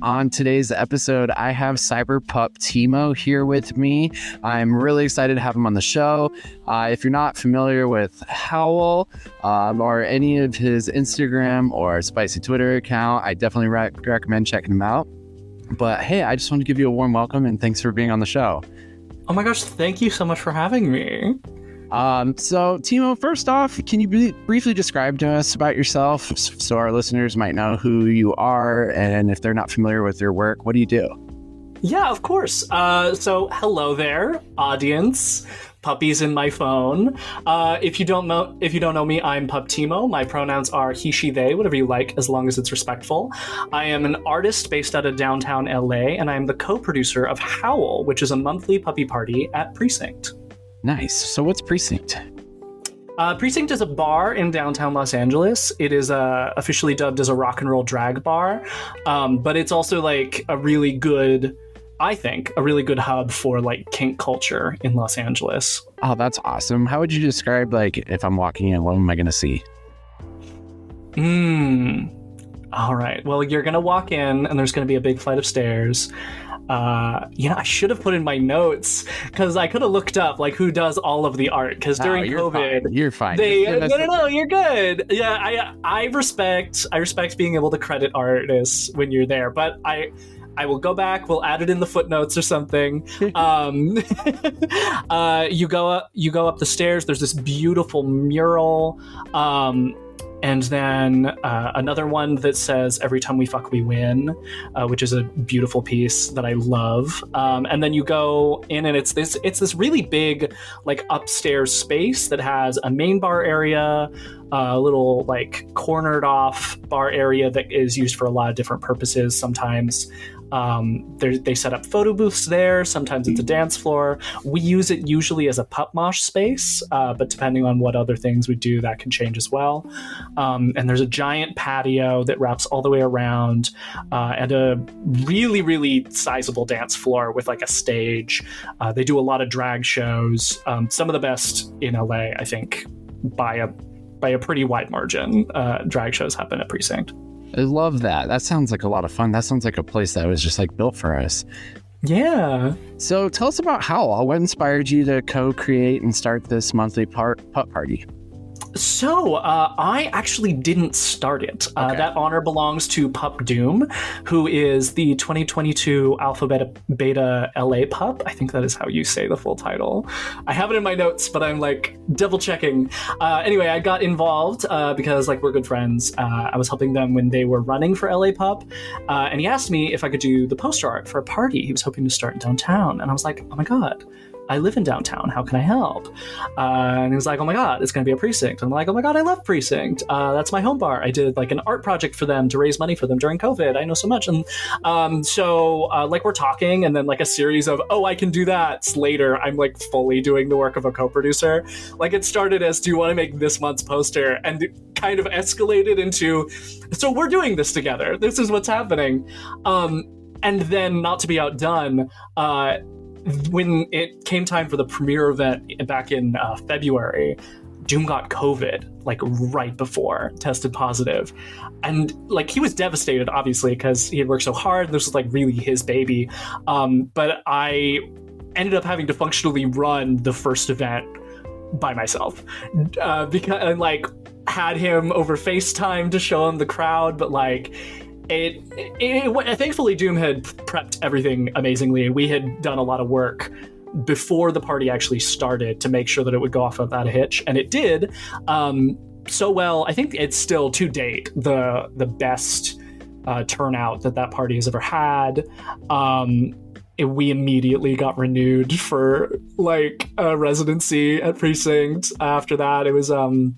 On today's episode, I have Cyber Pup Timo here with me. I'm really excited to have him on the show. Uh, if you're not familiar with Howl um, or any of his Instagram or spicy Twitter account, I definitely re- recommend checking him out. But hey, I just want to give you a warm welcome and thanks for being on the show. Oh my gosh, thank you so much for having me. Um, so, Timo, first off, can you briefly describe to us about yourself so our listeners might know who you are? And if they're not familiar with your work, what do you do? Yeah, of course. Uh, so, hello there, audience. Puppies in my phone. Uh, if you don't know, if you don't know me, I'm Pup Timo. My pronouns are he, she, they, whatever you like, as long as it's respectful. I am an artist based out of downtown LA, and I am the co-producer of Howl, which is a monthly puppy party at Precinct. Nice. So, what's Precinct? Uh, Precinct is a bar in downtown Los Angeles. It is uh, officially dubbed as a rock and roll drag bar, um, but it's also like a really good, I think, a really good hub for like kink culture in Los Angeles. Oh, that's awesome. How would you describe, like, if I'm walking in, what am I going to see? Hmm. All right. Well, you're gonna walk in, and there's gonna be a big flight of stairs. Uh, you know, I should have put in my notes because I could have looked up like who does all of the art. Because during Oh, you're COVID, fine. You're fine. they no no no you're good yeah i i respect i respect being able to credit artists when you're there but i I will go back. We'll add it in the footnotes or something. um, uh, you go up. You go up the stairs. There's this beautiful mural, um, and then uh, another one that says "Every time we fuck, we win," uh, which is a beautiful piece that I love. Um, and then you go in, and it's this. It's this really big, like upstairs space that has a main bar area, a little like cornered off bar area that is used for a lot of different purposes. Sometimes um, they're- set up photo booths there. Sometimes it's a dance floor. We use it usually as a pup mosh space, uh, but depending on what other things we do, that can change as well. Um, and there's a giant patio that wraps all the way around, uh, and a really, really sizable dance floor with like a stage. Uh, they do a lot of drag shows. Um, some of the best in LA, I think, by a by a pretty wide margin. Uh, drag shows happen at Precinct. I love that. That sounds like a lot of fun. That sounds like a place that was just like built for us. Yeah. So tell us about Howl. What inspired you to co-create and start this monthly part pup party? So, uh, I actually didn't start it. Uh, Okay. that honor belongs to Pup Doom, who is the 2022 Alpha Beta, Beta LA Pup. I think that is how you say the full title. I have it in my notes, but I'm like double checking. Uh, anyway, I got involved uh, because like we're good friends. Uh, I was helping them when they were running for LA Pup, uh, and he asked me if I could do the poster art for a party he was hoping to start in downtown, and I was like, oh my god. I live in downtown. How can I help? Uh, and he was like, "Oh my god, it's going to be a precinct." I'm like, "Oh my god, I love precinct. Uh, that's my home bar. I did like an art project for them to raise money for them during COVID. I know so much." And um, so, uh, like, we're talking, and then like a series of, "Oh, I can do that." Later, I'm like fully doing the work of a co-producer. Like, it started as, "Do you want to make this month's poster?" and it kind of escalated into, "So we're doing this together. This is what's happening." Um, and then, not to be outdone, uh, when it came time for the premiere event back in uh, February, Doom got COVID like right before, tested positive, and like he was devastated, obviously, because he had worked so hard. And this was like really his baby. Um, but I ended up having to functionally run the first event by myself uh, because and, like had him over FaceTime to show him the crowd, but like it, it, it thankfully Doom had prepped everything amazingly. We had done a lot of work before the party actually started to make sure that it would go off without a hitch, and it did. Um, so well, I think it's still to date the the best uh, turnout that that party has ever had. Um, it- we immediately got renewed for like a residency at precinct. After that, it was um,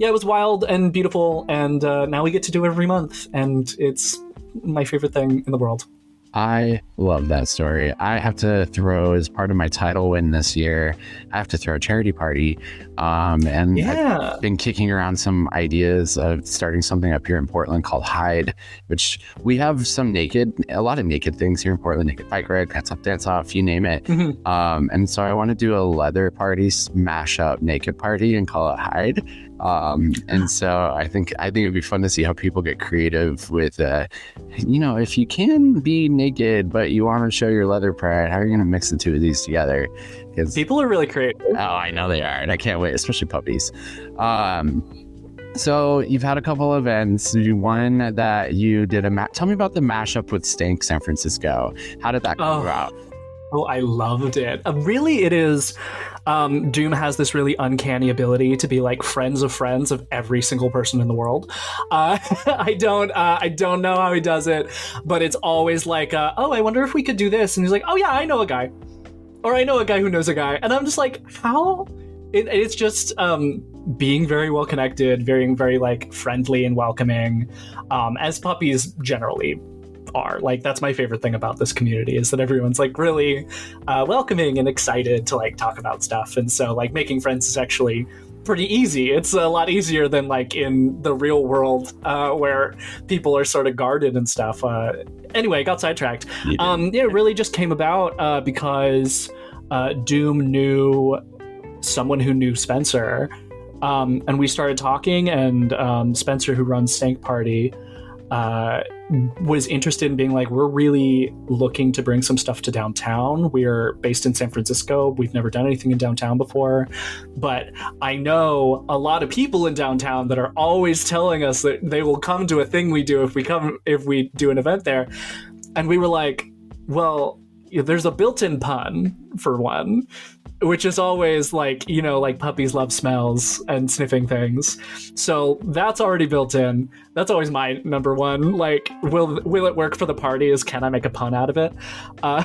yeah, it was wild and beautiful, and uh, now we get to do it every month, and it's my favorite thing in the world. I love that story. I have to throw as part of my title win this year. I have to throw a charity party Um, and Yeah. I've been kicking around some ideas of starting something up here in Portland called Hide, which we have some naked, a lot of naked things here in Portland. Naked bike ride, cats up, dance off, you name it. Mhm. Um, and so I want to do a leather party, smash up naked party, and call it Hide. Um, and so I think I think it'd be fun to see how people get creative with, uh, you know, if you can be naked but you want to show your leather pride, how are you going to mix the two of these together? Because People are really creative. Oh, I know they are, and I can't wait, especially puppies. Um, so you've had a couple events. You one that you did a ma- tell me about the mashup with Stank San Francisco. How did that come Oh. about? Oh, I loved it. Uh, really, it is. Um, Doom has this really uncanny ability to be like friends of friends of every single person in the world. Uh, I don't, uh, I don't know how he does it, but it's always like, uh, oh, I wonder if we could do this, and he's like, oh yeah, I know a guy, or I know a guy who knows a guy, and I'm just like, how? It, it's just um, being very well connected, very, very like friendly and welcoming, um, as puppies generally are. Like that's my favorite thing about this community is that everyone's like really uh, welcoming and excited to like talk about stuff. And so like making friends is actually pretty easy. It's a lot easier than like in the real world uh, where people are sort of guarded and stuff. Uh, anyway, got sidetracked. Um, yeah, it really just came about uh, because uh, Doom knew someone who knew Spencer. Um, and we started talking, and um, Spencer, who runs Stank Party, uh, was interested in being like, we're really looking to bring some stuff to downtown. We're based in San Francisco. We've never done anything in downtown before. But I know a lot of people in downtown that are always telling us that they will come to a thing we do if we come if we do an event there. And we were like, well, there's a built-in pun for one which is always like you know like puppies love smells and sniffing things. So that's already built in. That's always my number one. Like will will it work for the party is can i make a pun out of it? Uh,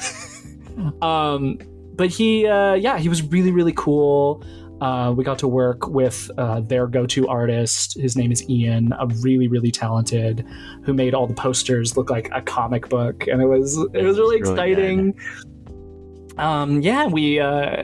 um but he uh yeah he was really really cool uh, we got to work with uh, their go-to artist. His name is Ian, a really, really talented, who made all the posters look like a comic book, and it was it was really Really exciting. um, yeah, we uh,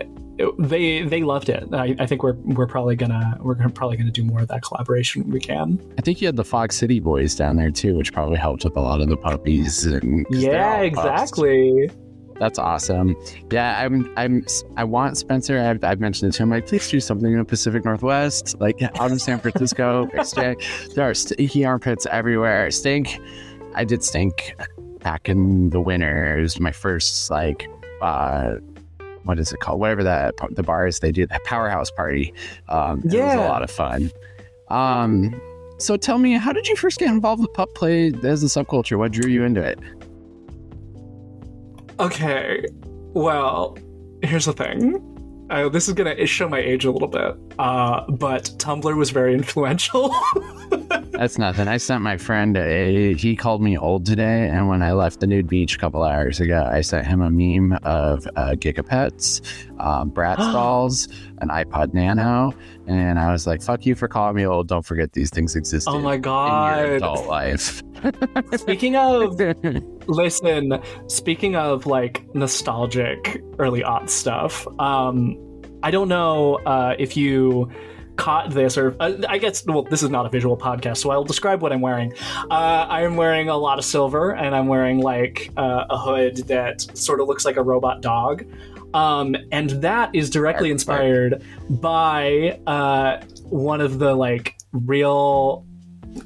they they loved it. I, I think we're we're probably gonna we're gonna, probably gonna do more of that collaboration when we can. I think you had the Fox City boys down there too, which probably helped with a lot of the puppies. And Yeah, exactly. pups. That's awesome. Yeah, I'm. I'm. I want Spencer. I've, I've mentioned it to him. Like, please do something in the Pacific Northwest, like out in San Francisco. There are stinky armpits everywhere. Stink. I did stink back in the winter. It was my first like, uh, what is it called? Whatever that the bars they do, that powerhouse party. Um, it was Yeah. a lot of fun. Um, so tell me, how did you first get involved with pup play as a subculture? What drew you into it? Okay, well, here's the thing. This is gonna show my age a little bit, uh, but Tumblr was very influential. That's nothing. I sent my friend a. He called me old today, and when I left the nude beach a couple hours ago, I sent him a meme of uh, Gigapets, um, Bratz dolls, an iPod Nano, and I was like, "Fuck you for calling me old. Don't forget these things exist. oh my God. in your adult life." Speaking of Listen, speaking of like nostalgic early aught stuff, um, I don't know uh, if you caught this or uh, I guess well, this is not a visual podcast, so I'll describe what I'm wearing. Uh, I am wearing a lot of silver, and I'm wearing like uh, a hood that sort of looks like a robot dog. Um, and that is directly Arr, arr. inspired by uh, one of the like real,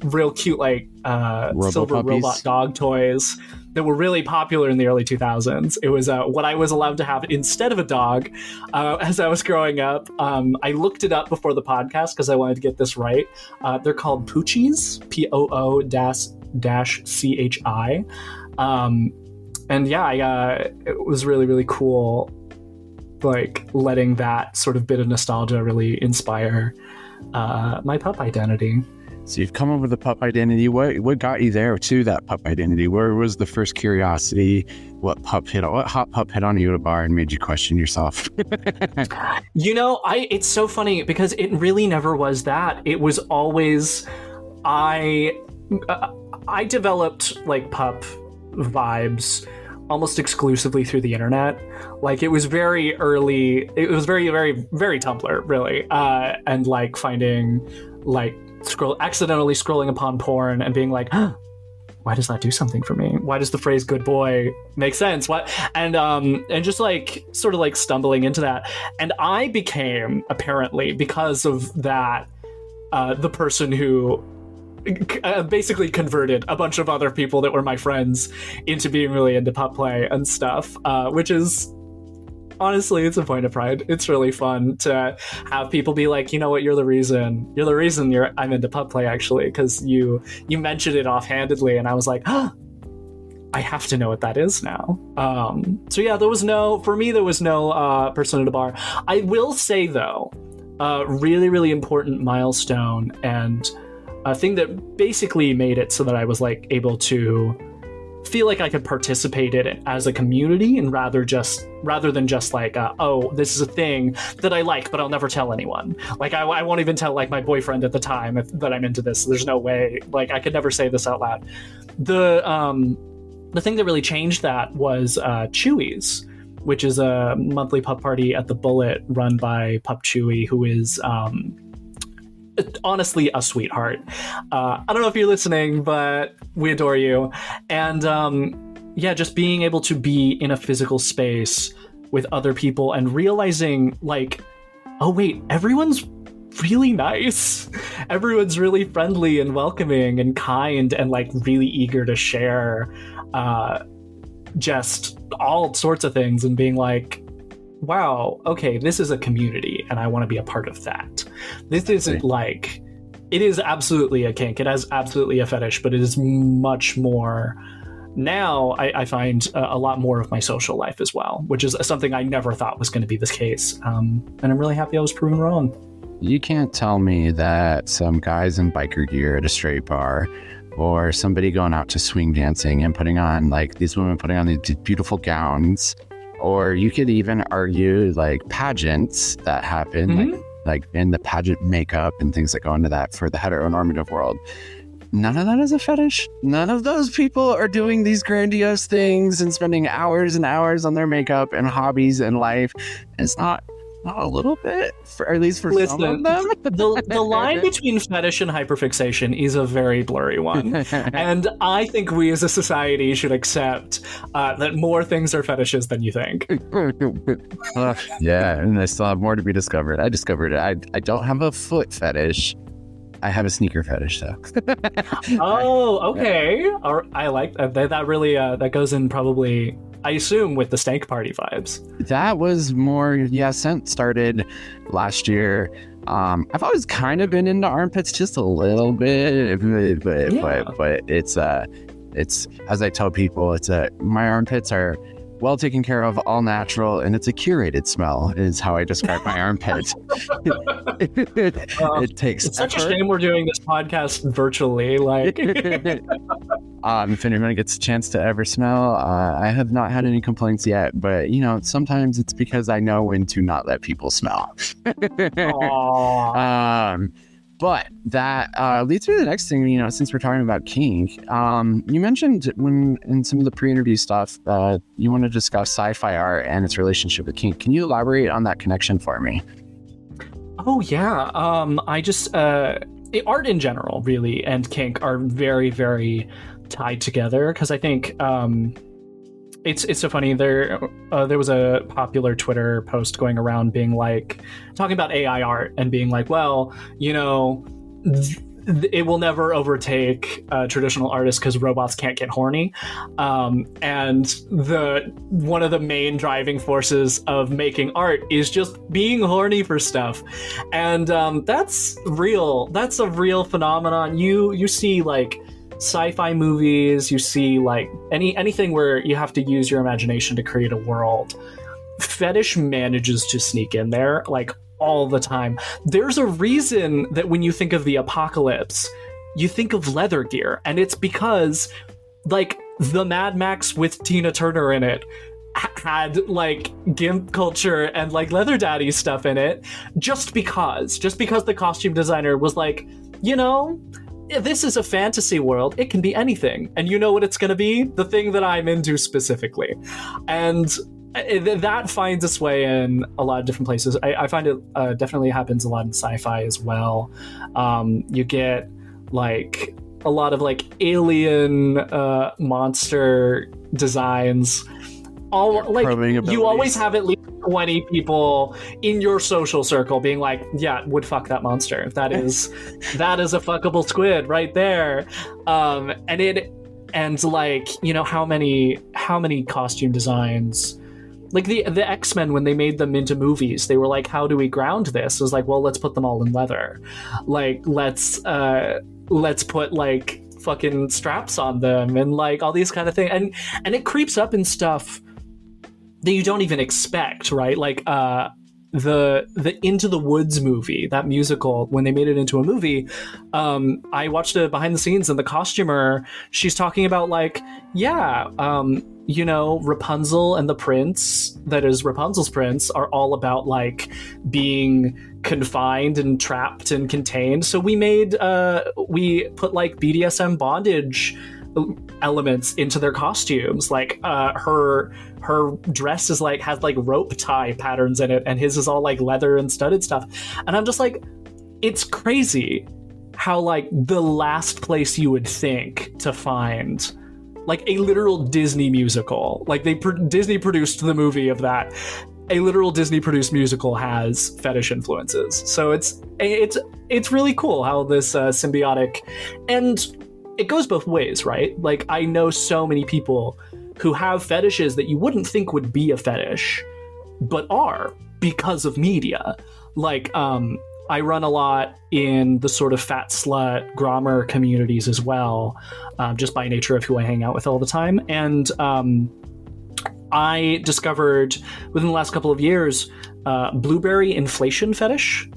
real cute like uh, Robo silver puppies? robot dog toys that were really popular in the early 2000s. It was uh, what I was allowed to have instead of a dog uh, as I was growing up. Um, I looked it up before the podcast because I wanted to get this right. Uh, they're called Poochies, P O O dash dash C H I. Um, and yeah, I, uh, it was really, really cool, like letting that sort of bit of nostalgia really inspire uh, my pup identity. So you've come up with a pup identity. What what got you there to that pup identity? Where was the first curiosity? What pup hit? What hot pup hit on you at a bar and made you question yourself? You know, I it's so funny because it really never was that. It was always I uh, I developed like pup vibes almost exclusively through the internet. Like it was very early. It was very, very, very Tumblr, really, uh, and like finding like scroll accidentally scrolling upon porn and being like. Huh, why does that do something for me? Why does the phrase "good boy" make sense? What and um and just like sort of like stumbling into that, and I became apparently because of that uh, the person who uh, basically converted a bunch of other people that were my friends into being really into pup play and stuff, uh, which is honestly it's a point of pride. It's really fun to have people be like you know what? You're the reason. You're the reason you're i'm into pup play actually because you you mentioned it offhandedly and i was like oh, i have to know what that is now. Um so yeah there was no for me there was no uh persona de bar. I will say though a really really important milestone and a thing that basically made it so that i was like able to feel like I could participate in it as a community and rather just rather than just like uh, oh this is a thing that I like but I'll never tell anyone. Like I, I won't even tell like my boyfriend at the time if, that I'm into this. There's no way. Like I could never say this out loud. The um the thing that really changed that was uh Chewy's which is a monthly pup party at the Bullet run by Pup Chewy who is um honestly a sweetheart. Uh, I don't know if you're listening, but we adore you. And um, yeah, just being able to be in a physical space with other people and realizing, like, oh, wait, everyone's really nice. Everyone's really friendly and welcoming and kind and like really eager to share uh, just all sorts of things and being like, wow, okay, this is a community and I want to be a part of that. This isn't like it is absolutely a kink. It has absolutely a fetish, but it is much more. Now I, I find a, a, lot more of my social life as well, which is something I never thought was going to be the case. Um, and I'm really happy I was proven wrong. You can't tell me that some guys in biker gear at a straight bar or somebody going out to swing dancing and putting on like these women putting on these beautiful gowns or you could even argue like pageants that happen mm-hmm. like like in the pageant makeup and things that go into that for the heteronormative world. None of that is a fetish. None of those people are doing these grandiose things and spending hours and hours on their makeup and hobbies and life. It's not not a little bit, for, at least for Listen, some of them. the, the line between fetish and hyperfixation is a very blurry one. and I think we as a society should accept uh, that more things are fetishes than you think. yeah, and I still have more to be discovered. I discovered it. I, I don't have a foot fetish. I have a sneaker fetish, though. oh, okay. I like that. That really uh, that goes in probably I assume with the Stank Party vibes. That was more, yeah, Scent started last year. Um, I've always kind of been into armpits just a little bit, but yeah. but but it's uh, it's as I tell people, it's a uh, my armpits are well taken care of, all natural, and it's a curated smell. Is how I describe my armpit. it takes. It's such a shame we're doing this podcast virtually. Like, um, if anyone gets a chance to ever smell, uh, I have not had any complaints yet. But you know, sometimes it's because I know when to not let people smell. um, but that uh, leads me to the next thing. You know, since we're talking about kink, um, you mentioned when in some of the pre-interview stuff, uh, you want to discuss sci-fi art and its relationship with kink. Can you elaborate on that connection for me? Oh yeah, um, I just uh, art in general, really, and kink are very, very tied together because I think um, it's it's so funny. There uh, there was a popular Twitter post going around being like talking about AI art and being like, well, you know. Th- it will never overtake uh, traditional artists because robots can't get horny, um, and the one of the main driving forces of making art is just being horny for stuff, and um, that's real. That's a real phenomenon. You you see like sci-fi movies, you see like any anything where you have to use your imagination to create a world. Fetish manages to sneak in there like all the time. There's a reason that when you think of the apocalypse, you think of leather gear, and it's because like the Mad Max with Tina Turner in it had like gimp culture and like leather daddy stuff in it just because just because the costume designer was like you know this is a fantasy world. It can be anything. And you know what it's going to be? The thing that I'm into specifically. And uh, that finds its way in a lot of different places. I, I find it uh, definitely happens a lot in sci-fi as well. Um, you get like a lot of like alien uh, monster designs. All like you always have at least 20 people in your social circle being like, yeah, would fuck that monster. That is that is a fuckable squid right there. Um, and it and like, you know, how many how many costume designs like the the X-Men when they made them into movies, they were like, how do we ground this? It was like, well, let's put them all in leather. Like, let's uh let's put like fucking straps on them and like all these kind of things. And and it creeps up in stuff that you don't even expect, right? Like uh the the Into the Woods movie, that musical, when they made it into a movie, um, I watched it behind the scenes, and the costumer, she's talking about like, yeah, um, you know, Rapunzel and the prince, that is Rapunzel's prince, are all about like being confined and trapped and contained. So we made, uh, we put like BDSM bondage elements into their costumes. Like uh, her her dress is like has like rope tie patterns in it, and his is all like leather and studded stuff. And I'm just like, it's crazy how like the last place you would think to find like a literal Disney musical. Like they Disney produced the movie of that. A literal Disney produced musical has fetish influences. So it's it's it's really cool how this uh, symbiotic and it goes both ways, right? Like I know so many people who have fetishes that you wouldn't think would be a fetish, but are because of media. Like um I run a lot in the sort of fat slut grommer communities as well, um, just by nature of who I hang out with all the time. And um, I discovered within the last couple of years uh, blueberry inflation fetish,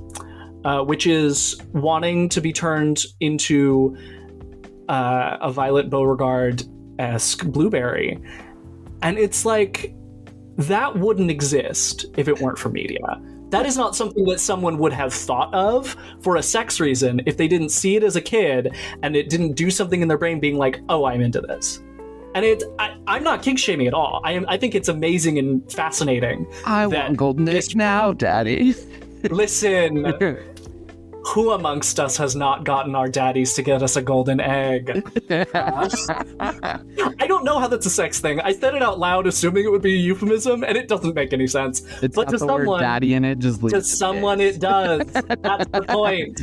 uh, which is wanting to be turned into uh, a Violet Beauregarde esque blueberry. And it's like, that wouldn't exist if it weren't for media. That is not something that someone would have thought of for a sex reason if they didn't see it as a kid and it didn't do something in their brain being like, oh, I'm into this. And it, I, am not kink shaming at all. I am. I think it's amazing and fascinating. I want golden dish now, Daddy. listen, who amongst us has not gotten our daddies to get us a golden egg? I don't know how that's a sex thing. I said it out loud, assuming it would be a euphemism, and it doesn't make any sense. It's but to someone, daddy in it, just to someone, it does. that's the point.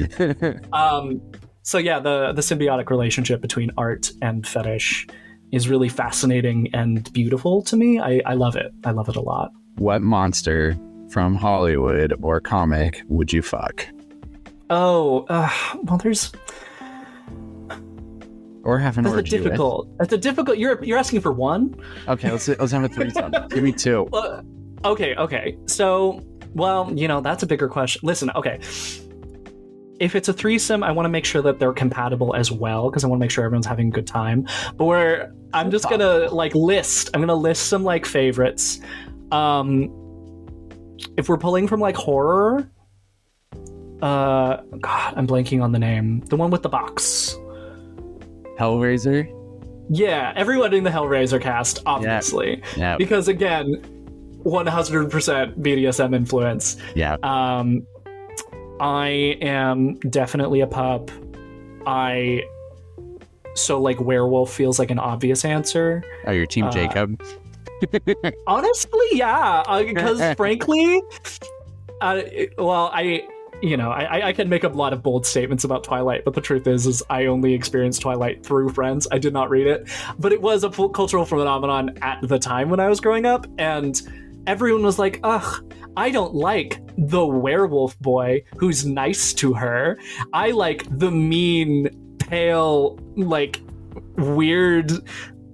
Um, so yeah, the the symbiotic relationship between art and fetish is really fascinating and beautiful to me. I, I love it. I love it a lot. What monster from Hollywood or comic would you fuck? Oh, uh, well, there's. Or have an That's orgy a difficult. With. That's a difficult. You're you're asking for one. Okay, let's let's have a threesome. Give me two. Okay, okay. So, well, you know, that's a bigger question. Listen, okay. If it's a threesome, I want to make sure that they're compatible as well because I want to make sure everyone's having a good time. But we're, I'm just gonna like list. I'm gonna list some like favorites. Um, if we're pulling from like horror, uh god i'm blanking on the name. The one with the box. Hellraiser? Yeah everyone in the hellraiser cast obviously. Yeah. yeah. because again 100% bdsm influence. Yeah. Um i am definitely a pup. I so like werewolf feels like an obvious answer. Oh your team uh, jacob? honestly yeah because uh, frankly uh, well i you know, I, I can make a lot of bold statements about Twilight, but the truth is, is I only experienced Twilight through friends. I did not read it, but it was a cultural phenomenon at the time when I was growing up, and everyone was like, "Ugh, I don't like the werewolf boy who's nice to her. I like the mean, pale, like weird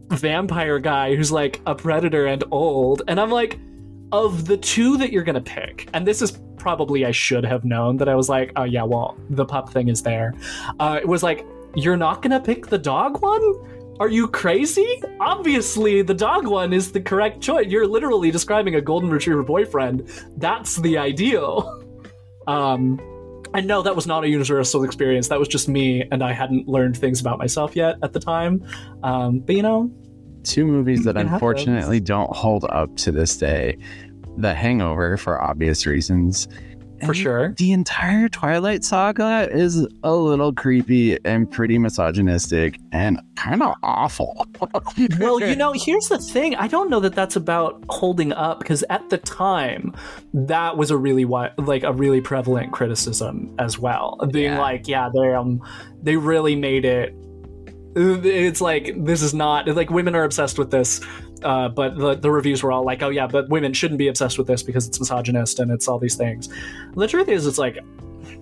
vampire guy who's like a predator and old." And I'm like, of the two that you're gonna pick, and this is probably I should have known that I was like, oh yeah, well, the pup thing is there. Uh, it was like, you're not gonna pick the dog one? Are you crazy? Obviously, the dog one is the correct choice. You're literally describing a golden retriever boyfriend. That's the ideal. Um, I know that was not a universal experience. That was just me, and I hadn't learned things about myself yet at the time. Um, but you know, two movies that unfortunately don't hold up to this day The Hangover, for obvious reasons. for sure. The entire Twilight saga is a little creepy and pretty misogynistic and kind of awful. well, you know, here's the thing. I don't know that that's about holding up because at the time, that was a really wi- like a really prevalent criticism as well. Being Yeah. like, yeah, they um, they really made it. It's like this is not like women are obsessed with this, uh, but the, the reviews were all like, oh yeah, but women shouldn't be obsessed with this because it's misogynist and it's all these things. The truth is, it's like,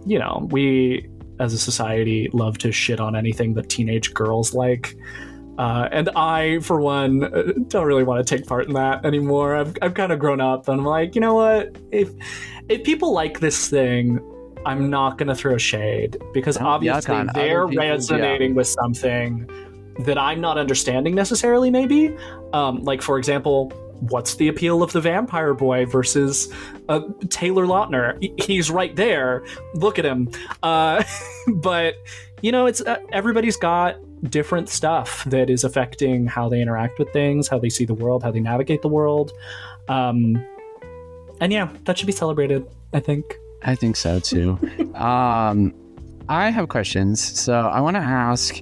you know, we as a society love to shit on anything that teenage girls like. Uh, and I, for one, uh, don't really want to take part in that anymore. I've, I've kind of grown up, and I'm like, you know what? If if people like this thing, I'm not going to throw shade because Don't obviously they're resonating with something that I'm not understanding necessarily. Maybe, um, like for example, what's the appeal of the vampire boy versus uh, Taylor Lautner? He's right there. Look at him. Uh, but you know, it's uh, everybody's got different stuff that is affecting how they interact with things, how they see the world, how they navigate the world. Um, and yeah, that should be celebrated. I think. I think so too. um, I have questions. So I want to ask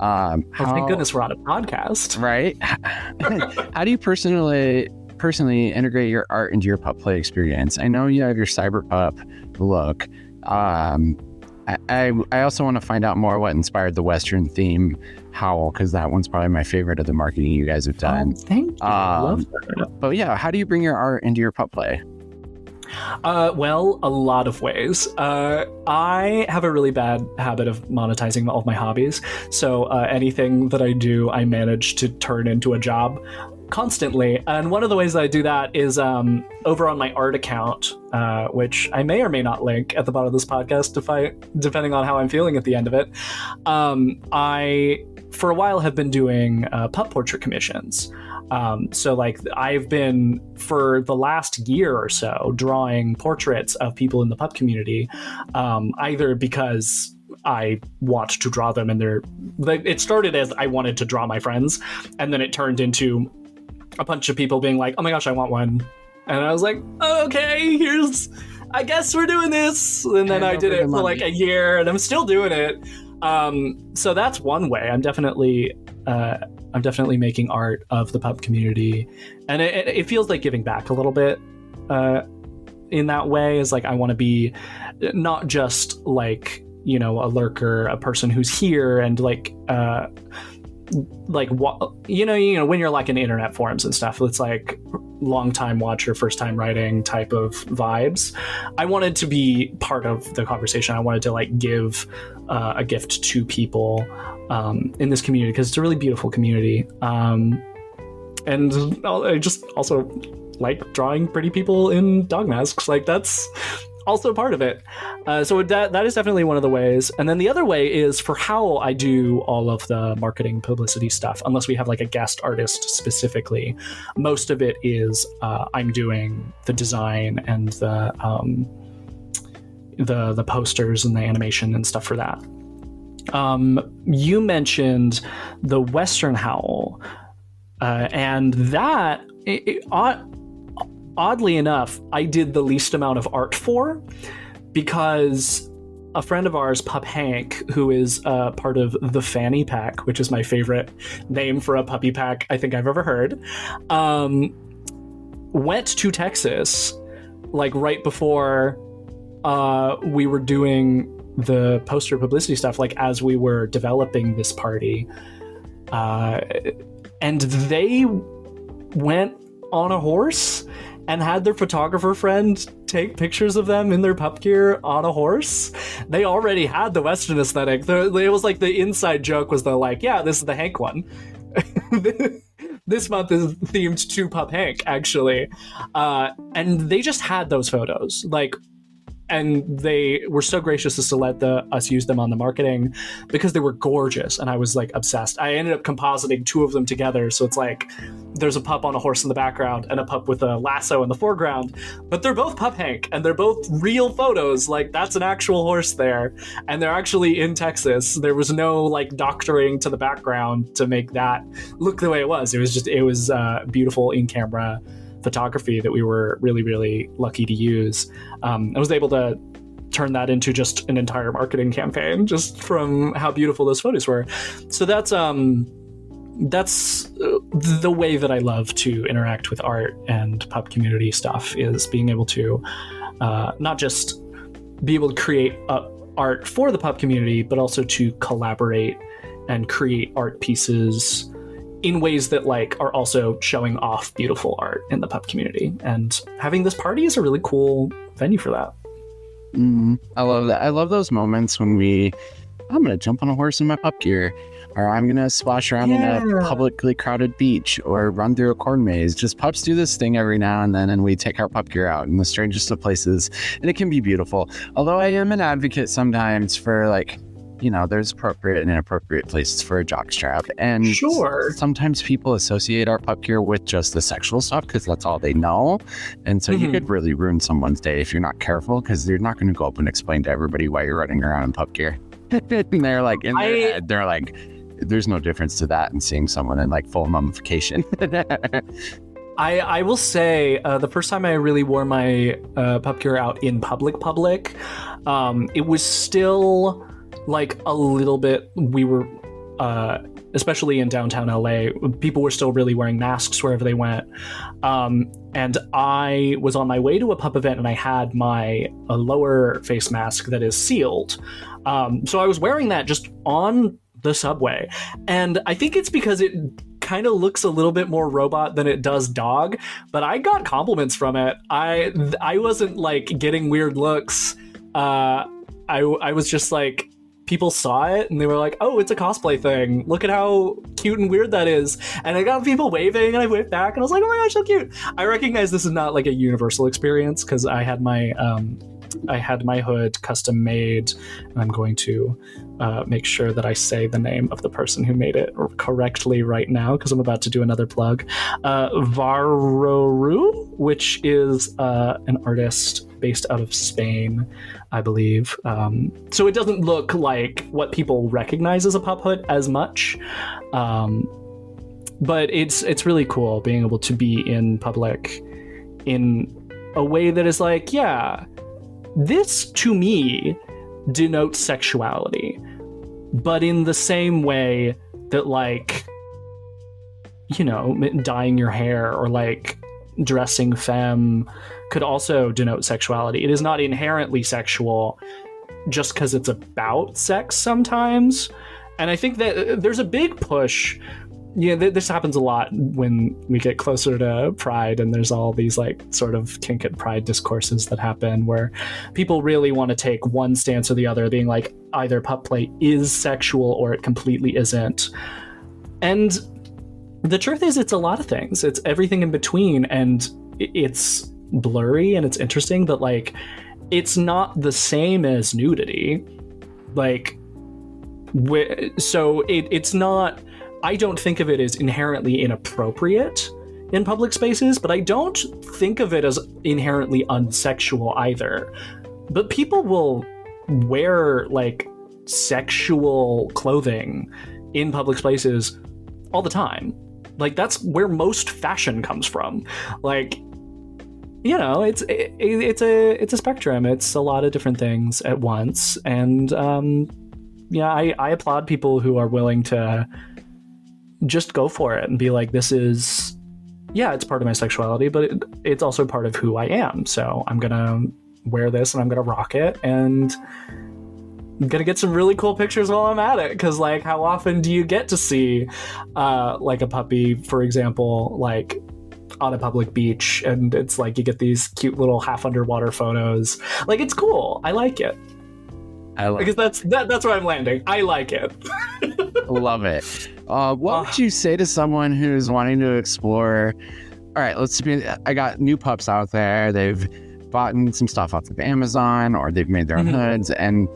um, how, thank goodness we're on a podcast. right? How do you personally personally integrate your art into your pup play experience? I know you have your cyber pup look. Um, I, I I also want to find out more what inspired the Western theme Howl because that one's probably my favorite of the marketing you guys have done. Oh, thank you. I Um, love that. But yeah, how do you bring your art into your pup play? Uh, well, a lot of ways. Uh, I have a really bad habit of monetizing all of my hobbies. So uh, anything that I do, I manage to turn into a job constantly. And one of the ways that I do that is um, over on my art account, uh, which I may or may not link at the bottom of this podcast, if I, depending on how I'm feeling at the end of it. Um, I, for a while, have been doing uh, pup portrait commissions. Um, so, like, I've been for the last year or so drawing portraits of people in the pup community, um, either because I want to draw them and they're like, it started as I wanted to draw my friends, and then it turned into a bunch of people being like, oh my gosh, I want one. And I was like, okay, here's, I guess we're doing this. And then I did it for like a year and I'm still doing it. Um, so that's one way. I'm definitely, uh, I'm definitely making art of the pup community, and it, it- feels like giving back a little bit. Uh, in that way, is like I want to be not just like you know a lurker, a person who's here and like uh, like what you know you know when you're like in internet forums and stuff. It's like long time watcher, first time writing type of vibes. I wanted to be part of the conversation. I wanted to like give uh, a gift to people um, in this community because it's a really beautiful community. Um, and I just also like drawing pretty people in dog masks. Like that's also part of it. Uh, so that that is definitely one of the ways. And then the other way is for how I do all of the marketing publicity stuff. Unless we have like a guest artist specifically, most of it is uh, I'm doing the design and the um, the the posters and the animation and stuff for that. Um, you mentioned the Western Howl, uh, and that it, it, odd, oddly enough, I did the least amount of art for because a friend of ours, Pup Hank, who is uh, part of the Fanny Pack, which is my favorite name for a puppy pack I think I've ever heard, um, went to Texas like right before uh, we were doing the poster publicity stuff, like as we were developing this party. Uh, and they went on a horse and had their photographer friend take pictures of them in their pup gear on a horse. They already had the Western aesthetic. The- It was like the inside joke was the like, yeah, this is the Hank one. this month is themed to Pup Hank, actually. Uh, and they just had those photos. Like, and they were so gracious as to let the us use them on the marketing because they were gorgeous. And i was like obsessed. I ended up compositing two of them together. So it's like there's a pup on a horse in the background and a pup with a lasso in the foreground. But they're both pup hank and they're both real photos. Like that's an actual horse there. And they're actually in texas. There was no like doctoring to the background to make that look the way it was. It was just it was uh, beautiful in camera photography that we were really, really lucky to use. Um, I was able to turn that into just an entire marketing campaign just from how beautiful those photos were. So that's um that's uh, the way that I love to interact with art and pop community stuff is being able to uh, not just be able to create art for the pop community, but also to collaborate and create art pieces in ways that like are also showing off beautiful art in the pup community. And having this party is a really cool venue for that. Mm, I love that. I love those moments when we, I'm gonna jump on a horse in my pup gear, or I'm gonna splash around yeah. in a publicly crowded beach, or run through a corn maze. Just pups do this thing every now and then, and we take our pup gear out in the strangest of places, and it can be beautiful. Although I am an advocate sometimes for like you know, there's appropriate and inappropriate places for a jockstrap. And sure. sometimes people associate our pup gear with just the sexual stuff because that's all they know. And so mm-hmm. you could really ruin someone's day if you're not careful because you're not going to go up and explain to everybody why you're running around in pup gear. and they're like, in their I... head, they're like, there's no difference to that and seeing someone in like full mummification. I, I will say uh, the first time I really wore my uh, pup gear out in public, public, um, it was still like a little bit we were uh, especially in downtown LA, people were still really wearing masks wherever they went. Um, and I was on my way to a pup event and I had my a lower face mask that is sealed. Um, so I was wearing that just on the subway. And I think it's because it kind of looks a little bit more robot than it does dog, but I got compliments from it. I I wasn't like getting weird looks. Uh, I I was just like people saw it and they were like, "Oh, it's a cosplay thing. Look at how cute and weird that is." And I got people waving, and I waved back, and I was like, "Oh my gosh, so cute!" I recognize this is not like a universal experience because I had my um, I had my hood custom made, and I'm going to uh, make sure that I say the name of the person who made it correctly right now because I'm about to do another plug. Uh, Varoru, which is uh, an artist based out of Spain, I believe. Um, so it doesn't look like what people recognize as a pop hood as much. Um, but it's it's really cool being able to be in public in a way that is like, yeah, this to me denotes sexuality, but in the same way that like you know, dyeing your hair or like dressing femme could also denote sexuality. It is not inherently sexual just because it's about sex sometimes. And I think that uh, there's a big push. Yeah, th- this happens a lot when we get closer to Pride, and there's all these like sort of kink at Pride discourses that happen where people really want to take one stance or the other, being like either pup play is sexual or it completely isn't. And the truth is, it's a lot of things. It's everything in between, and it's blurry and it's interesting, but like it's not the same as nudity. Like, wh- so it, it's not. I don't think of it as inherently inappropriate in public spaces, but I don't think of it as inherently unsexual either. But people will wear like sexual clothing in public spaces all the time. Like that's where most fashion comes from. Like you know, it's it, it's a it's a spectrum. It's a lot of different things at once, and um, yeah, I, I applaud people who are willing to just go for it and be like, this is yeah, it's part of my sexuality, but it, it's also part of who I am. So I'm gonna wear this and I'm gonna rock it and. I'm gonna get some really cool pictures while I'm at it because like how often do you get to see uh, like a puppy for example like on a public beach and it's like you get these cute little half underwater photos like it's cool i like it I like because that's that, that's where I'm landing. I like it. Love it. Uh, what uh, would you say to someone who's wanting to explore? All right, let's be. I got new pups out there. They've bought some stuff off of Amazon or they've made their own Mhm. hoods. And,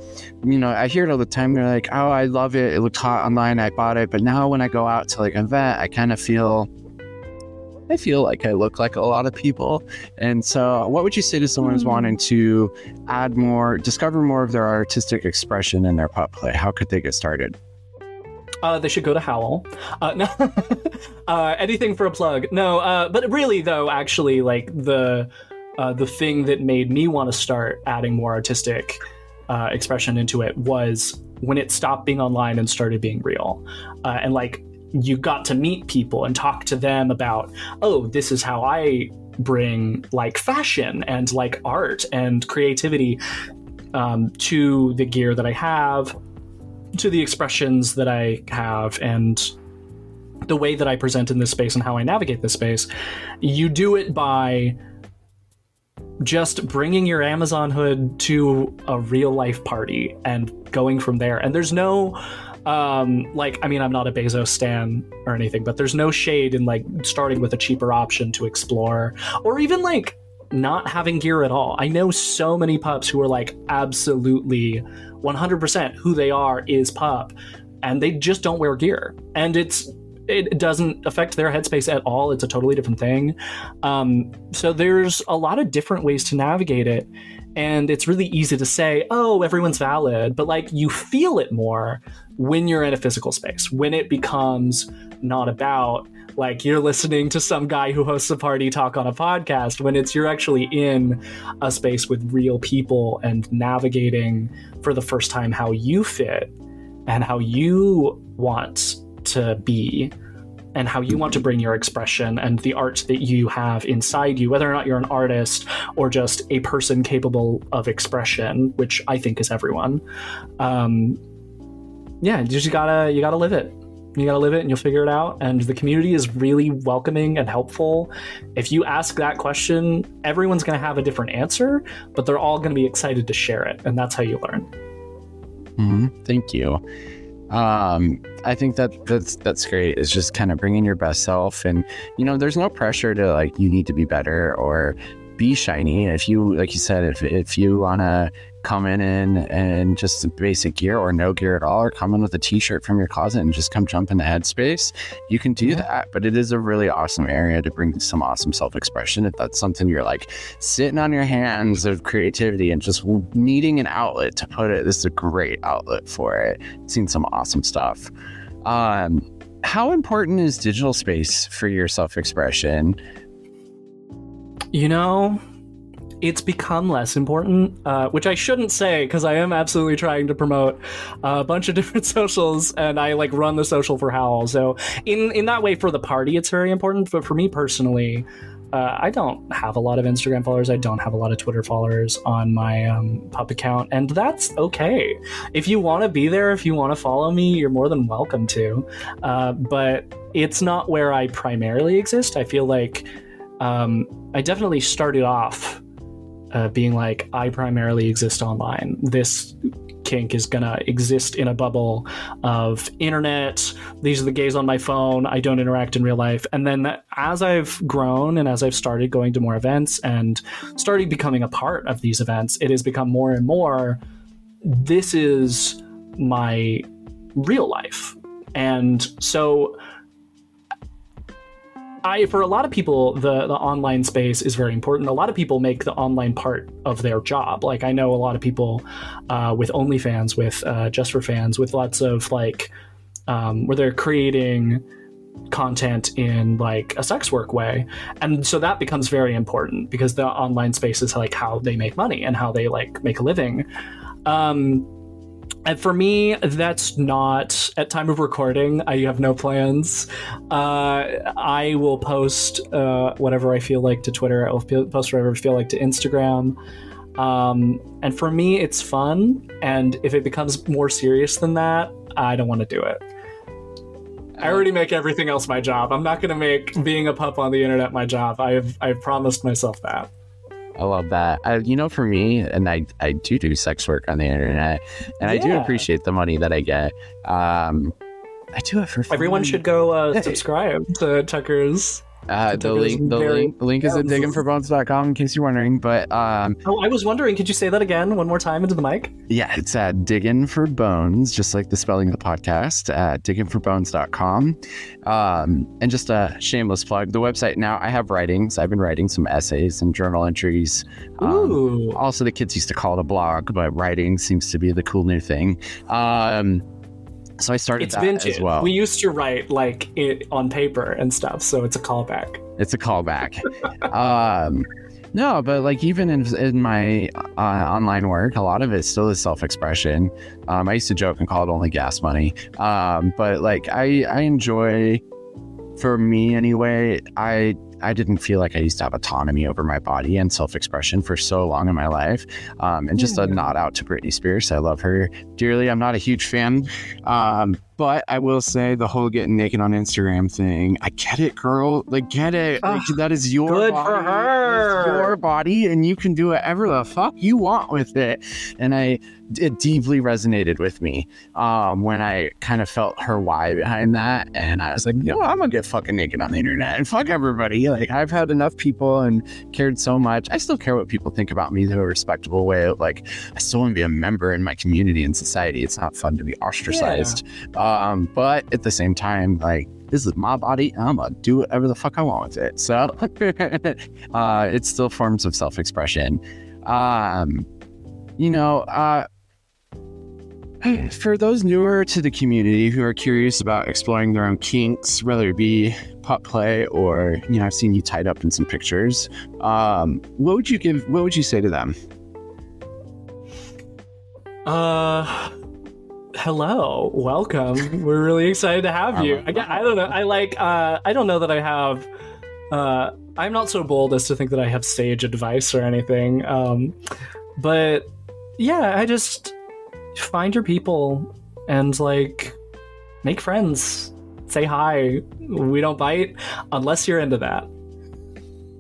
you know, I hear it all the time. They're like, oh, I love it. It looked hot online. I bought it. But now when I go out to like an event, I kind of feel. I feel like I look like a lot of people. And so, what would you say to someone who's Hmm. wanting to add more, discover more of their artistic expression in their pup play? How could they get started? Uh, they should go to Howl. Uh, no, uh, anything for a plug? No, uh, but really though, actually, like the uh, the thing that made me want to start adding more artistic uh, expression into it was when it stopped being online and started being real, uh, and like you got to meet people and talk to them about, oh, this is how I bring like fashion and like art and creativity um, to the gear that I have to the expressions that I have and the way that I present in this space and how I navigate this space, you do it by just bringing your Amazon hood to a real life party and going from there. And there's no um like I mean I'm not a Bezos stan or anything, but there's no shade in like starting with a cheaper option to explore or even like not having gear at all. I know so many pups who are like absolutely 100% who they are is pup and they just don't wear gear and it's it doesn't affect their headspace at all. It's a totally different thing. Um, so there's a lot of different ways to navigate it. And it's really easy to say oh everyone's valid. But like you feel it more when you're in a physical space when it becomes not about like you're listening to some guy who hosts a party talk on a podcast when it's you're actually in a space with real people and navigating for the first time how you fit and how you want to be and how you want to bring your expression and the art that you have inside you whether or not you're an artist or just a person capable of expression which i think is everyone. Um, yeah you just gotta you gotta live it. You gotta live it and you'll figure it out. And the community is really welcoming and helpful. If you ask that question everyone's gonna have a different answer but they're all gonna be excited to share it. And that's how you learn. Mhm. Thank you. Um, I think that that's that's great. It's just kind of bringing your best self, and you know, there's no pressure to like you need to be better or be shiny. If you like you said, if if you wanna come in and and just basic gear or no gear at all, or come in with a t-shirt from your closet and just come jump in the headspace, you can do Yeah. that. But it is a really awesome area to bring some awesome self-expression. If that's something you're like sitting on your hands of creativity and just needing an outlet to put it, this is a great outlet for it. Seen some awesome stuff. Um, how important is digital space for your self-expression? You know, it's become less important, uh, which I shouldn't say because I am absolutely trying to promote a bunch of different socials, and I like run the social for Howl. So in in that way, for the party, it's very important. But for me personally, uh, I don't have a lot of Instagram followers. I don't have a lot of Twitter followers on my um, account, and that's okay. If you want to be there, if you want to follow me, you're more than welcome to. Uh, but it's not where I primarily exist. I feel like um, I definitely started off uh, being like, I primarily exist online. This kink is gonna exist in a bubble of internet. These are the gays on my phone. I don't interact in real life. And then as I've grown and as I've started going to more events and started becoming a part of these events, it has become more and more. This is my real life. And so I, for a lot of people, the the online space is very important. A lot of people make the online part of their job. Like I know a lot of people uh, with OnlyFans, with uh, Just for Fans, with lots of like um, where they're creating content in like a sex work way, and so that becomes very important because the online space is like how they make money and how they like make a living. Um, and for me, that's not at time of recording. I have no plans. Uh, I will post uh, whatever I feel like to Twitter. I will post whatever I feel like to Instagram. Um, and for me, it's fun. And if it becomes more serious than that, I don't want to do it. I already make everything else my job. I'm not going to make being a pup on the internet my job. I've I've promised myself that. I love that. I, you know, for me, and I, I do do sex work on the internet, and I do appreciate the money that I get. Um, I do it for fun. Everyone should go uh, subscribe to Tucker's Uh, the Took it as link, the very- link, link is yeah, at diggingforbones.com in case you're wondering. But um, Oh, I was wondering, could you say that again one more time into the mic? yeah, it's at digging for bones, just like the spelling of the podcast at diggingforbones.com. Um, and just a shameless plug the website now, I have writings. I've been writing some essays and journal entries. Um, Ooh. also, the kids used to call it a blog, but writing seems to be the cool new thing. Um, so I started it's that vintage. as well. We used to write like it on paper and stuff, so it's a callback. It's a callback. um, no, but like even in, in my uh, online work, a lot of it still is self expression. Um, I used to joke and call it only gas money. Um, but like I, I enjoy, for me anyway, I I didn't feel like I used to have autonomy over my body and self expression for so long in my life. Um, and just a nod out to Britney Spears. I love her dearly. I'm not a huge fan. Um, but I will say the whole getting naked on Instagram thing, I get it, girl. Like, get it. Like, that is your good body. for her. Your body, and you can do whatever the fuck you want with it. And I, it deeply resonated with me um, when I kind of felt her why behind that. And I was like, you know. I'm gonna get fucking naked on the internet and fuck everybody. Like, I've had enough people and cared so much. I still care what people think about me to a respectable way. Like, I still want to be a member in my community and society. It's not fun to be ostracized. Um, but at the same time, like this is my body. I'm gonna do whatever the fuck I want with it. So uh, it's still forms of self-expression. Um, you know, uh, for those newer to the community who are curious about exploring their own kinks, whether it be pup play or you know, I've seen you tied up in some pictures. Um, what would you give? What would you say to them? Uh, hello, welcome. We're really excited to have you. I, I don't know. I like. Uh, I don't know that I have. Uh, I'm not so bold as to think that I have sage advice or anything. Um, but yeah, I just find your people and like make friends. Say hi. We don't bite unless you're into that.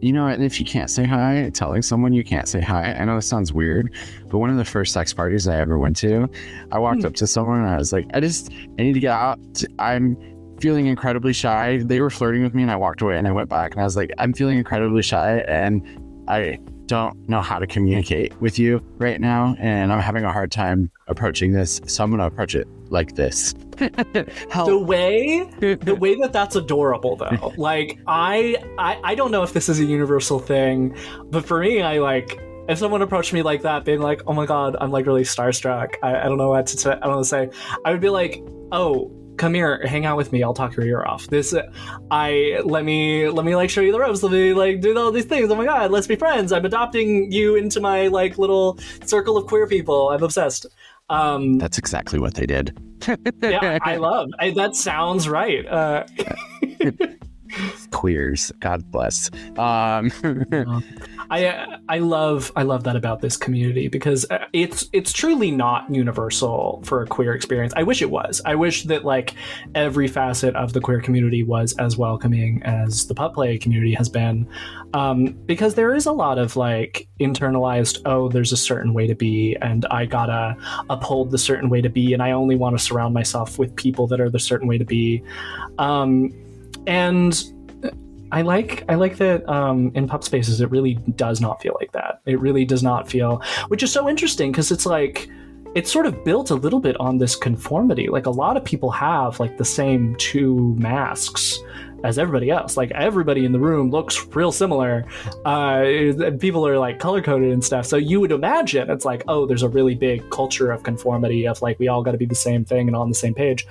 You know, and if you can't say hi, telling someone you can't say hi. I know this sounds weird, but one of the first sex parties I ever went to, I walked Hmm. up to someone and I was like, I just, I need to get out. I'm feeling incredibly shy. They were flirting with me and I walked away and I went back and I was like, I'm feeling incredibly shy and I don't know how to communicate with you right now. And I'm having a hard time approaching this. So I'm going to approach it like this. The way the way that that's adorable though like I, I i don't know if this is a universal thing but for me i like if someone approached me like that being like oh my god i'm like really starstruck i, I don't know what to say i don't know what to say i would be like oh come here hang out with me i'll talk your ear off. This i let me let me like show you the ropes. Let me like do all these things. Oh my god let's be friends. I'm adopting you into my like little circle of queer people. I'm obsessed. Um That's exactly what they did. yeah i love. I, that sounds right. Uh Queers. God bless. Um, I I love I love that about this community because uh, it's it's truly not universal for a queer experience. I wish it was. I wish that like every facet of the queer community was as welcoming as the pup play community has been, um, because there is a lot of like internalized. Oh, there's a certain way to be, and I gotta uphold the certain way to be, and I only want to surround myself with people that are the certain way to be, um, and I like I like that um, in pup spaces it really does not feel like that. It really does not feel, which is so interesting because it's like it's sort of built a little bit on this conformity. Like a lot of people have like the same two masks as everybody else. Like everybody in the room looks real similar. Uh, and people are like color coded and stuff. So you would imagine it's like, oh, there's a really big culture of conformity of like we all got to be the same thing and on the same page.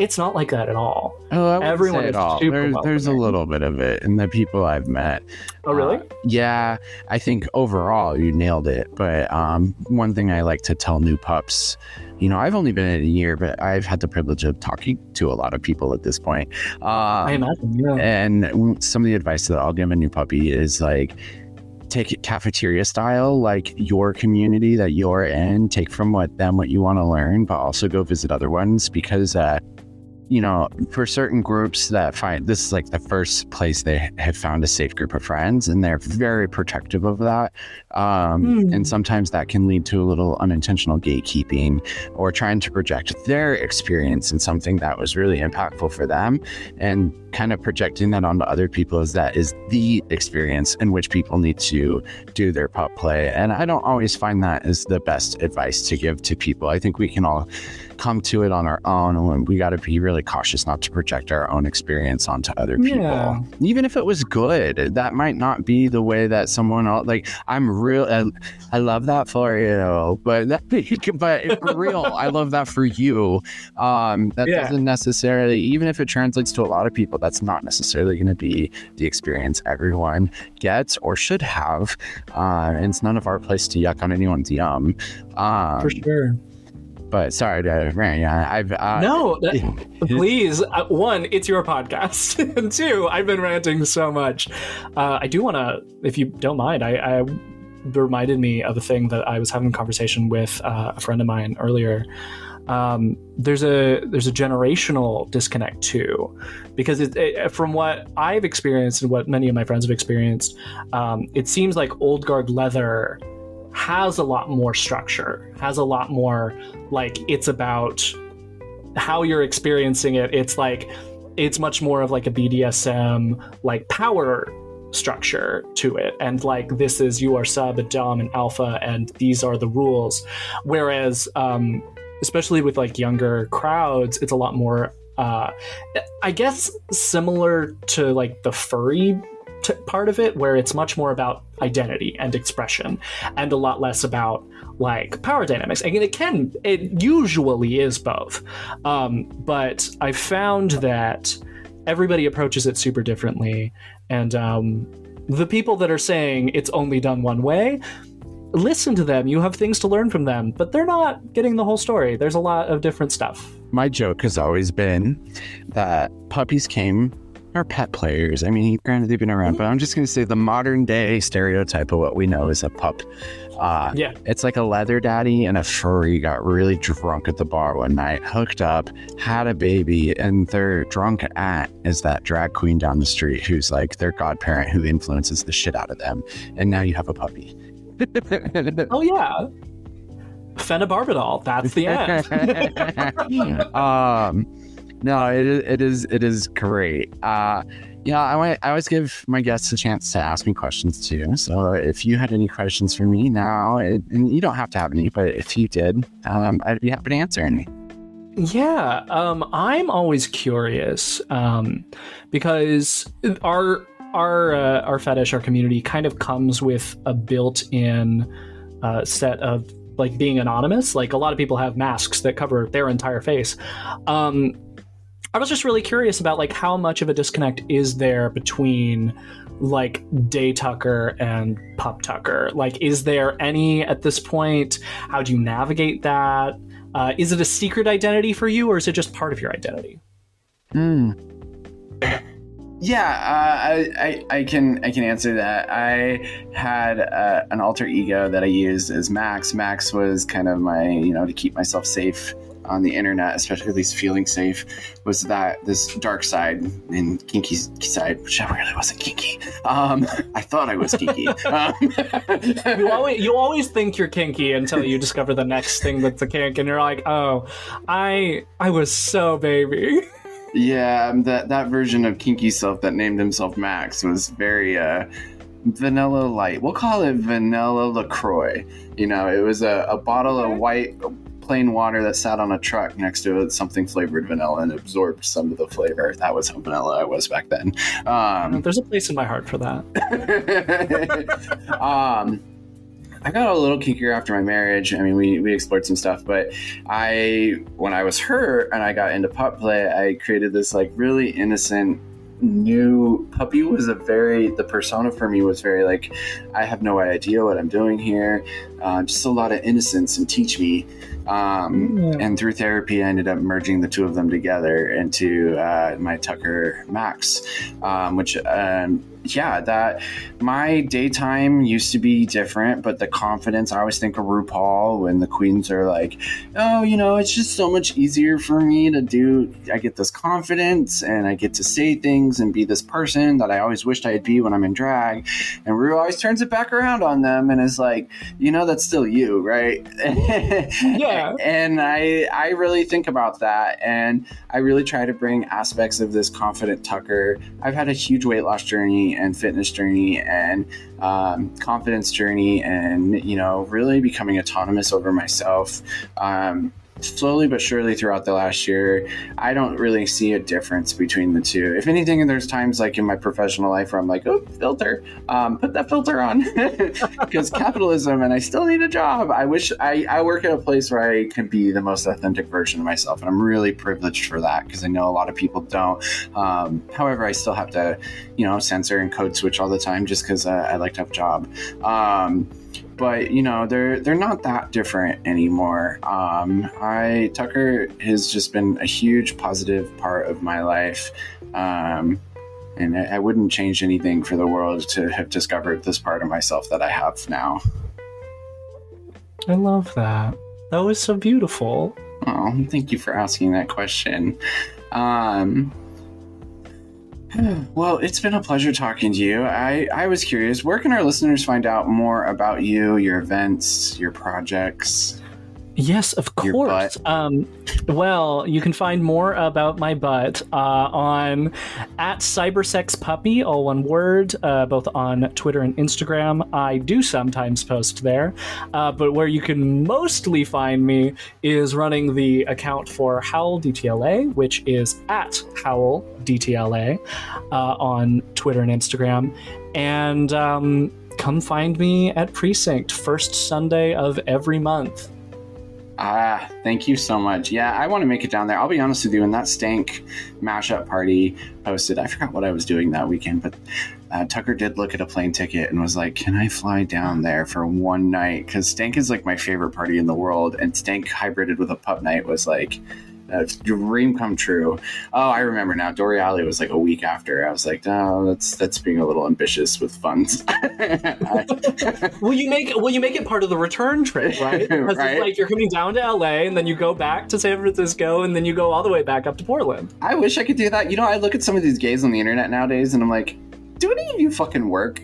It's not like that at all. Oh, Everyone is all. There's, there's a little bit of it in the people I've met. Oh, really? Uh, yeah, I think overall you nailed it. But um, one thing I like to tell new pups, you know, I've only been in a year, but I've had the privilege of talking to a lot of people at this point. Um, I imagine. Yeah. and some of the advice that I'll give a new puppy is like, take it cafeteria style, like your community that you're in, take from what them what you want to learn, but also go visit other ones because uh, you know, for certain groups that find this is like the first place they have found a safe group of friends, and they're very protective of that. Um, Hmm. And sometimes that can lead to a little unintentional gatekeeping or trying to project their experience in something that was really impactful for them, and kind of projecting that onto other people is that is the experience in which people need to do their pup play. And I don't always find that is the best advice to give to people. I think we can all come to it on our own and we got to be really cautious not to project our own experience onto other people Yeah. even if it was good that might not be the way that someone else like i'm real I, I love that for you but that but for real i love that for you um that Yeah. doesn't necessarily even if it translates to a lot of people that's not necessarily going to be the experience everyone gets or should have uh and it's none of our place to yuck on anyone's yum um For sure. But sorry to rant. Yeah, I've uh, No, that- please. Uh, one, it's your podcast, and two, I've been ranting so much. Uh, I do want to, if you don't mind, I, I reminded me of a thing that I was having a conversation with uh, a friend of mine earlier. Um, there's a there's a generational disconnect too, because it, it, from what I've experienced and what many of my friends have experienced, um, it seems like old guard leather has a lot more structure, has a lot more like it's about how you're experiencing it. It's like it's much more of like a BDSM like power structure to it and like this is you are sub and dom and alpha and these are the rules whereas um especially with like younger crowds it's a lot more uh i guess similar to like the furry t- part of it where it's much more about identity and expression and a lot less about like power dynamics. And it can it usually is both. Um, but i found that everybody approaches it super differently. And um, the people that are saying it's only done one way listen to them. You have things to learn from them but they're not getting the whole story. There's a lot of different stuff. My joke has always been that puppies came are pet players. I mean, granted they've been around, but I'm just going to say the modern day stereotype of what we know is a pup. Uh, Yeah. it's like a leather daddy and a furry got really drunk at the bar one night, hooked up, had a baby, and their drunk aunt is that drag queen down the street who's like their godparent who influences the shit out of them. And now you have a puppy. oh yeah phenobarbital that's the end um, no, it is, it is, it is great. Uh, you know, I, I always give my guests a chance to ask me questions too. So if you had any questions for me now, it, and you don't have to have any, but if you did, um, I'd be happy to answer any. Yeah, um, I'm always curious um, because our our uh, our fetish, our community, kind of comes with a built-in uh, set of like being anonymous. Like a lot of people have masks that cover their entire face. Um, I was just really curious about like how much of a disconnect is there between like day tucker and pup tucker like is there any at this point how do you navigate that uh, is it a secret identity for you, or is it just part of your identity? Hmm. Yeah, uh, I, I I can I can answer that. I had uh, an alter ego that I used as Max. Max was kind of my you know to keep myself safe on the internet, especially at least feeling safe, was that this dark side and kinky side, which I really wasn't kinky. Um, I thought I was kinky. um, You always you always think you're kinky until you discover the next thing that's a kink, and you're like, oh, I I was so baby. Yeah, um, that that version of kinky self that named himself Max was very uh, vanilla light. We'll call it vanilla Lacroix. You know, it was a, a bottle of white plain water that sat on a truck next to it, something flavored vanilla and absorbed some of the flavor. That was how vanilla I was back then. Um, There's a place in my heart for that. um, I got a little kinkier after my marriage. I mean, we, we explored some stuff, but I, when I was hurt and I got into pup play, I created this like really innocent new puppy was a very the persona for me was very like i have no idea what i'm doing here uh, just a lot of innocence and teach me. Um, Mm. And through therapy, I ended up merging the two of them together into uh, my Tucker Max, um, which, um, yeah, that my daytime used to be different, but the confidence, I always think of RuPaul when the queens are like, oh, you know, it's just so much easier for me to do. I get this confidence and I get to say things and be this person that I always wished I'd be when I'm in drag. And Ru always turns it back around on them and is like, you know, that's still you, right? Yeah. and I, I really think about that. And I really try to bring aspects of this confident Tucker. I've had a huge weight loss journey and fitness journey and um, confidence journey and, you know, really becoming autonomous over myself. Um, slowly but surely throughout the last year, I don't really see a difference between the two. If anything, there's times like in my professional life where I'm like, oh, filter, um, put that filter on because capitalism and I still need a job. I wish I, I work at a place where I can be the most authentic version of myself. And I'm really privileged for that because I know a lot of people don't. Um, however, I still have to, you know, censor and code switch all the time just because uh, I like to have a job. Um, but you know they're they're not that different anymore. Um, I Tucker has just been a huge positive part of my life, um, and I, I wouldn't change anything for the world to have discovered this part of myself that I have now. I love that. That was so beautiful. Oh, thank you for asking that question. Um, Hmm. well, it's been a pleasure talking to you. I, I was curious, where can our listeners find out more about you, your events, your projects? Yes, of course. Um, well, you can find more about my butt uh, on at cybersexpuppy, all one word, uh, both on Twitter and Instagram. I do sometimes post there, uh, but where you can mostly find me is running the account for Howl DTLA, which is at Howl DTLA uh, on Twitter and Instagram, and um, come find me at Precinct first Sunday of every month. Ah, thank you so much. Yeah, I want to make it down there. I'll be honest with you, when that stank mashup party posted, I forgot what I was doing that weekend, but uh, Tucker did look at a plane ticket and was like, "Can I fly down there for one night?" Because Stank is like my favorite party in the world, and Stank hybrided with a pup night was like a dream come true. Oh, I remember now. Dore Alley was like a week after. I was like, "No, that's that's being a little ambitious with funds." will you make will you make it part of the return trip, right? Because Right. it's like you're coming down to LA, and then you go back to San Francisco, and then you go all the way back up to Portland. I wish I could do that. You know, I look at some of these gays on the internet nowadays, and I'm like, "Do any of you fucking work?"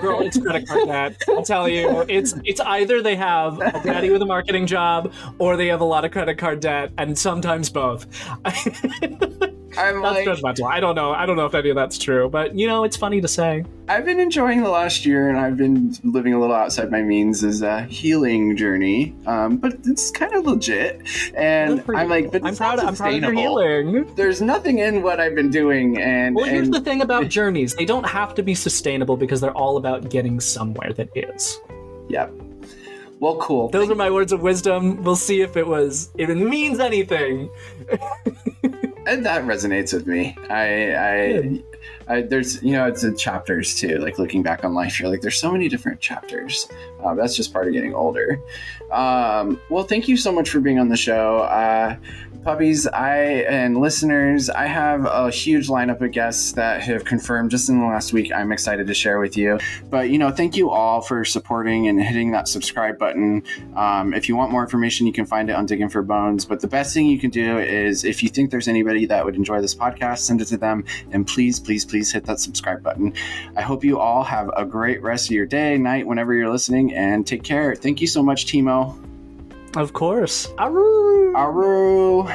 Girl, it's credit card debt. I'll tell you, it's it's either they have a daddy with a marketing job, or they have a lot of credit card debt, and sometimes both. I'm That's like, judgmental. I don't know. I don't know if any of that's true, but you know, it's funny to say. I've been enjoying the last year, and I've been living a little outside my means as a healing journey. Um, but it's kind of legit, and I'm like, but I'm proud. not I'm proud of your healing. There's nothing in what I've been doing, and, Well, here's and the thing about journeys: they don't have to be sustainable because they're all about getting somewhere that is. yep. Well, cool. Those are my words of wisdom. We'll see if it was if it means anything. and that resonates with me. I, I. I there's you know it's in chapters too. Like looking back on life, you're like there's so many different chapters. Um, that's just part of getting older. Um, well, thank you so much for being on the show. Uh, puppies, I and listeners, I have a huge lineup of guests that have confirmed just in the last week. I'm excited to share with you. But you know, thank you all for supporting and hitting that subscribe button. Um, if you want more information, you can find it on Digging for Bones. But the best thing you can do is if you think there's anybody that would enjoy this podcast, send it to them. And please, please, please hit that subscribe button. I hope you all have a great rest of your day, night, whenever you're listening, and take care. Thank you so much, Timo. Of course. Aroo! Aru.